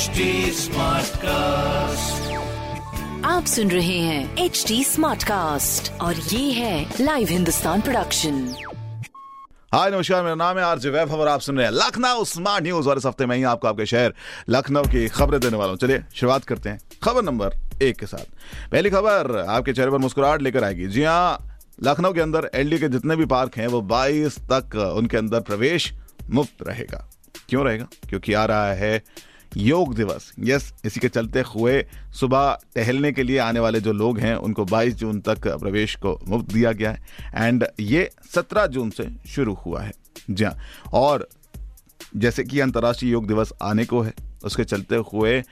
HD Smartcast. आप सुन रहे हैं एच डी स्मार्ट कास्ट और ये है लाइव हिंदुस्तान प्रोडक्शन हाय नमस्कार मेरा नाम है आरजे वैभव और आप सुन रहे हैं लखनऊ स्मार्ट न्यूज़ और इस हफ़्ते में ही आपको आपके शहर लखनऊ की खबरें देने वाला हूँ। चलिए शुरुआत करते हैं खबर नंबर एक के साथ। पहली खबर आपके चेहरे पर मुस्कुराहट लेकर आएगी। जी हाँ लखनऊ के अंदर एलडी के जितने भी पार्क हैं वो 22 तक उनके अंदर प्रवेश मुफ़्त रहेगा। क्यों रहेगा? क्योंकि आ रहा है योग दिवस। यस इसी के चलते हुए सुबह टहलने के लिए आने वाले जो लोग हैं, उनको 22 जून तक प्रवेश को मुफ़्त दिया गया है। एंड ये 17 जून से शुरू हुआ है। जी हाँ। और जैसे कि अंतर्राष्ट्रीय योग दिवस आने को है, उसके चलते हुए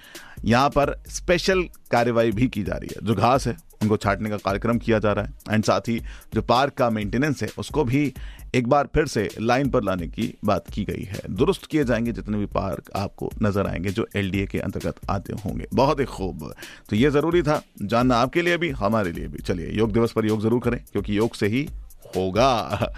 यहाँ पर स्पेशल कार्रवाई भी की जा रही है। जो घास है। उनको छाटने का कार्यक्रम किया जा रहा है। एंड साथ ही जो पार्क का मेंटेनेंस है, उसको भी एक बार फिर से लाइन पर लाने की बात की गई है। दुरुस्त किए जाएँगे जितने भी पार्क आपको नज़र आएँगे, जो एलडीए के अंतर्गत आते होंगे। बहुत ही खूब। तो ये ज़रूरी था। जानना आपके लिए भी, हमारे लिए भी। चलिए, योग दिवस पर योग ज़रूर करें, क्योंकि योग से ही होगा।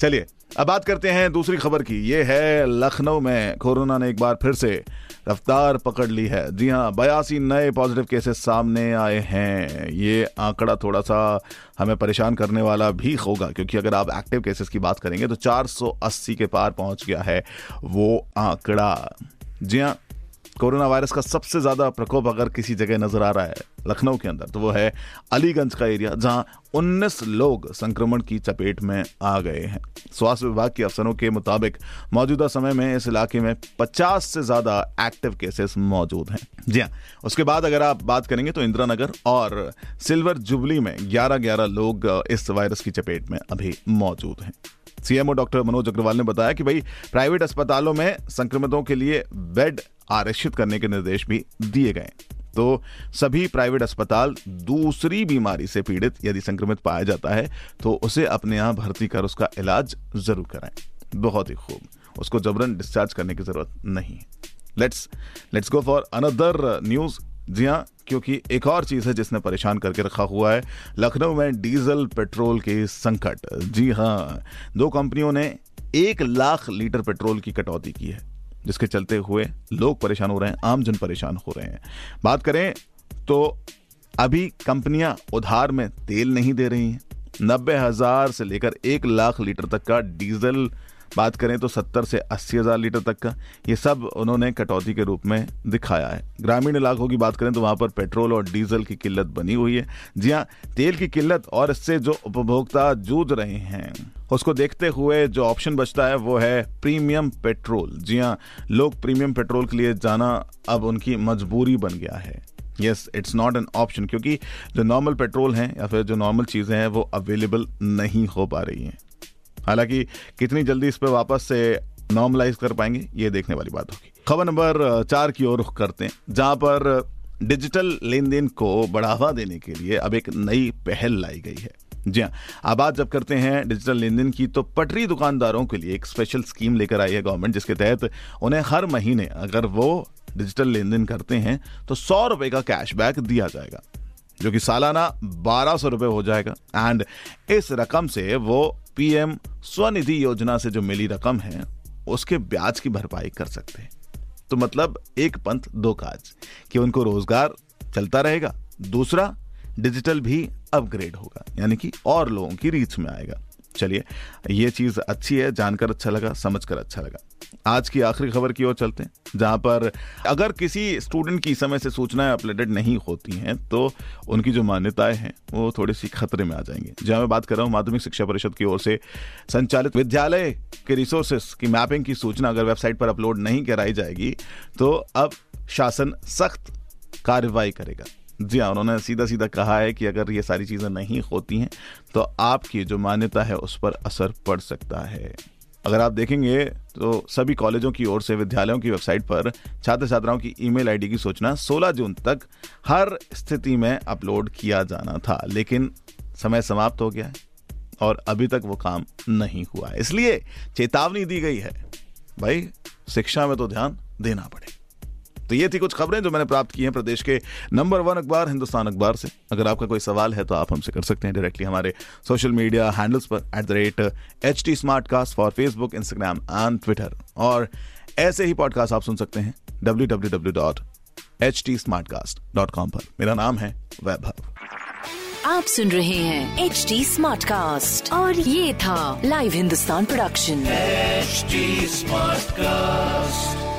चलिए, अब बात करते हैं दूसरी खबर की। ये है लखनऊ में, कोरोना ने एक बार फिर से रफ्तार पकड़ ली है। जी हाँ बयासी नए पॉजिटिव केसेस सामने आए हैं। ये आंकड़ा थोड़ा सा हमें परेशान करने वाला भी होगा, क्योंकि अगर आप एक्टिव केसेस की बात करेंगे तो 480 के पार पहुँच गया है वो आंकड़ा। जी हाँ कोरोना वायरस का सबसे ज़्यादा प्रकोप अगर किसी जगह नज़र आ रहा है लखनऊ के अंदर। तो वो है अलीगंज का एरिया, जहाँ 19 लोग संक्रमण की चपेट में आ गए हैं। स्वास्थ्य विभाग के अफसरों के मुताबिक, मौजूदा समय में इस इलाके में 50 से ज़्यादा एक्टिव केसेस मौजूद हैं। जी हाँ उसके बाद अगर आप बात करेंगे तो इंदिरा नगर और सिल्वर जुबली में 11-11 लोग इस वायरस की चपेट में अभी मौजूद हैं। सीएमओ डॉक्टर मनोज अग्रवाल ने बताया कि भाई, प्राइवेट अस्पतालों में संक्रमितों के लिए बेड आरक्षित करने के निर्देश भी दिए गए तो सभी प्राइवेट अस्पताल दूसरी बीमारी से पीड़ित यदि संक्रमित पाया जाता है तो उसे अपने यहाँ भर्ती कर उसका इलाज ज़रूर कराएँ। बहुत ही खूब। उसको जबरन डिस्चार्ज करने की ज़रूरत नहीं let's let's go for another news जी हाँ क्योंकि एक और चीज़ है जिसने परेशान करके रखा हुआ है, लखनऊ में डीजल पेट्रोल के संकट। जी हाँ दो कंपनियों ने एक लाख लीटर पेट्रोल की कटौती की है। जिसके चलते हुए लोग परेशान हो रहे हैं आम जन परेशान हो रहे हैं। बात करें तो अभी कंपनियाँ उधार में तेल नहीं दे रही हैं। नब्बे हज़ार से लेकर एक लाख लीटर तक का डीजल बात करें तो सत्तर से अस्सी हज़ार लीटर तक का ये सब उन्होंने कटौती के रूप में दिखाया है। ग्रामीण इलाकों की बात करें तो वहाँ पर पेट्रोल और डीजल की किल्लत बनी हुई है। जी हाँ तेल की किल्लत और इससे जो उपभोक्ता जूझ रहे हैं, उसको देखते हुए जो ऑप्शन बचता है वो है प्रीमियम पेट्रोल। जी हाँ लोग प्रीमियम पेट्रोल के लिए जाना अब उनकी मजबूरी बन गया है। Yes it's not an option क्योंकि जो नॉर्मल पेट्रोल हैं या फिर जो नॉर्मल चीज़ें हैं वो अवेलेबल नहीं हो पा रही हैं। हालाँकि कितनी जल्दी इस पर वापस से नॉर्मलाइज कर पाएँगे, ये देखने वाली बात होगी। खबर नंबर चार की ओर रुख करते हैं, जहाँ पर डिजिटल लेन देन को बढ़ावा देने के लिए अब एक नई पहल लाई गई है। जी हाँ अब बात जब करते हैं डिजिटल लेन देन की तो पटरी दुकानदारों के लिए एक स्पेशल स्कीम लेकर आई है गवर्नमेंट जिसके तहत उन्हें हर महीने अगर वो डिजिटल लेन देन करते हैं तो सौ रुपए का कैशबैक दिया जाएगा। जो कि सालाना बारह सौ रुपए हो जाएगा। एंड इस रकम से वो पीएम स्वनिधि योजना से जो मिली रकम है, उसके ब्याज की भरपाई कर सकते हैं। तो मतलब एक पंथ, दो काज, कि उनको रोज़गार चलता रहेगा। दूसरा, डिजिटल भी अपग्रेड होगा, यानी कि और लोगों की रीच में आएगा। चलिए, ये चीज़ अच्छी है, जानकर अच्छा लगा, समझकर अच्छा लगा। आज की आखिरी खबर की ओर चलते हैं, जहाँ पर अगर किसी स्टूडेंट की समय से सूचनाएँ अपडेटेड नहीं होती हैं तो उनकी जो मान्यताएँ हैं, वो थोड़ी सी खतरे में आ जाएँगी। जहाँ मैं बात कर रहा हूँ माध्यमिक शिक्षा परिषद की ओर से। संचालित विद्यालय के रिसोर्सेस की मैपिंग की सूचना अगर वेबसाइट पर अपलोड नहीं कराई जाएगी तो अब शासन सख्त कार्रवाई करेगा। जी हाँ उन्होंने सीधा सीधा कहा है कि अगर ये सारी चीज़ें नहीं होती हैं तो आपकी जो मान्यता है उस पर असर पड़ सकता है। अगर आप देखेंगे तो सभी कॉलेजों की ओर से, विद्यालयों की वेबसाइट पर छात्र छात्राओं की ईमेल आईडी की सूचना 16 जून तक हर स्थिति में अपलोड किया जाना था, लेकिन समय समाप्त हो गया है और अभी तक वो काम नहीं हुआ इसलिए चेतावनी दी गई है, भाई, शिक्षा में तो ध्यान देना पड़ेगा। तो ये थी कुछ खबरें जो मैंने प्राप्त की हैं प्रदेश के नंबर वन अखबार हिंदुस्तान अखबार से। अगर आपका कोई सवाल है तो आप हमसे कर सकते हैं डायरेक्टली हमारे सोशल मीडिया हैंडल्स पर at the rate H T Smartcast for Facebook Instagram and Twitter और ऐसे ही पॉडकास्ट आप सुन सकते हैं W W W dot H T Smartcast dot com पर। मेरा नाम है वैभव। आप सुन रहे हैं एच टी स्मार्ट कास्ट और ये था live Hindustan production HD Smartcast.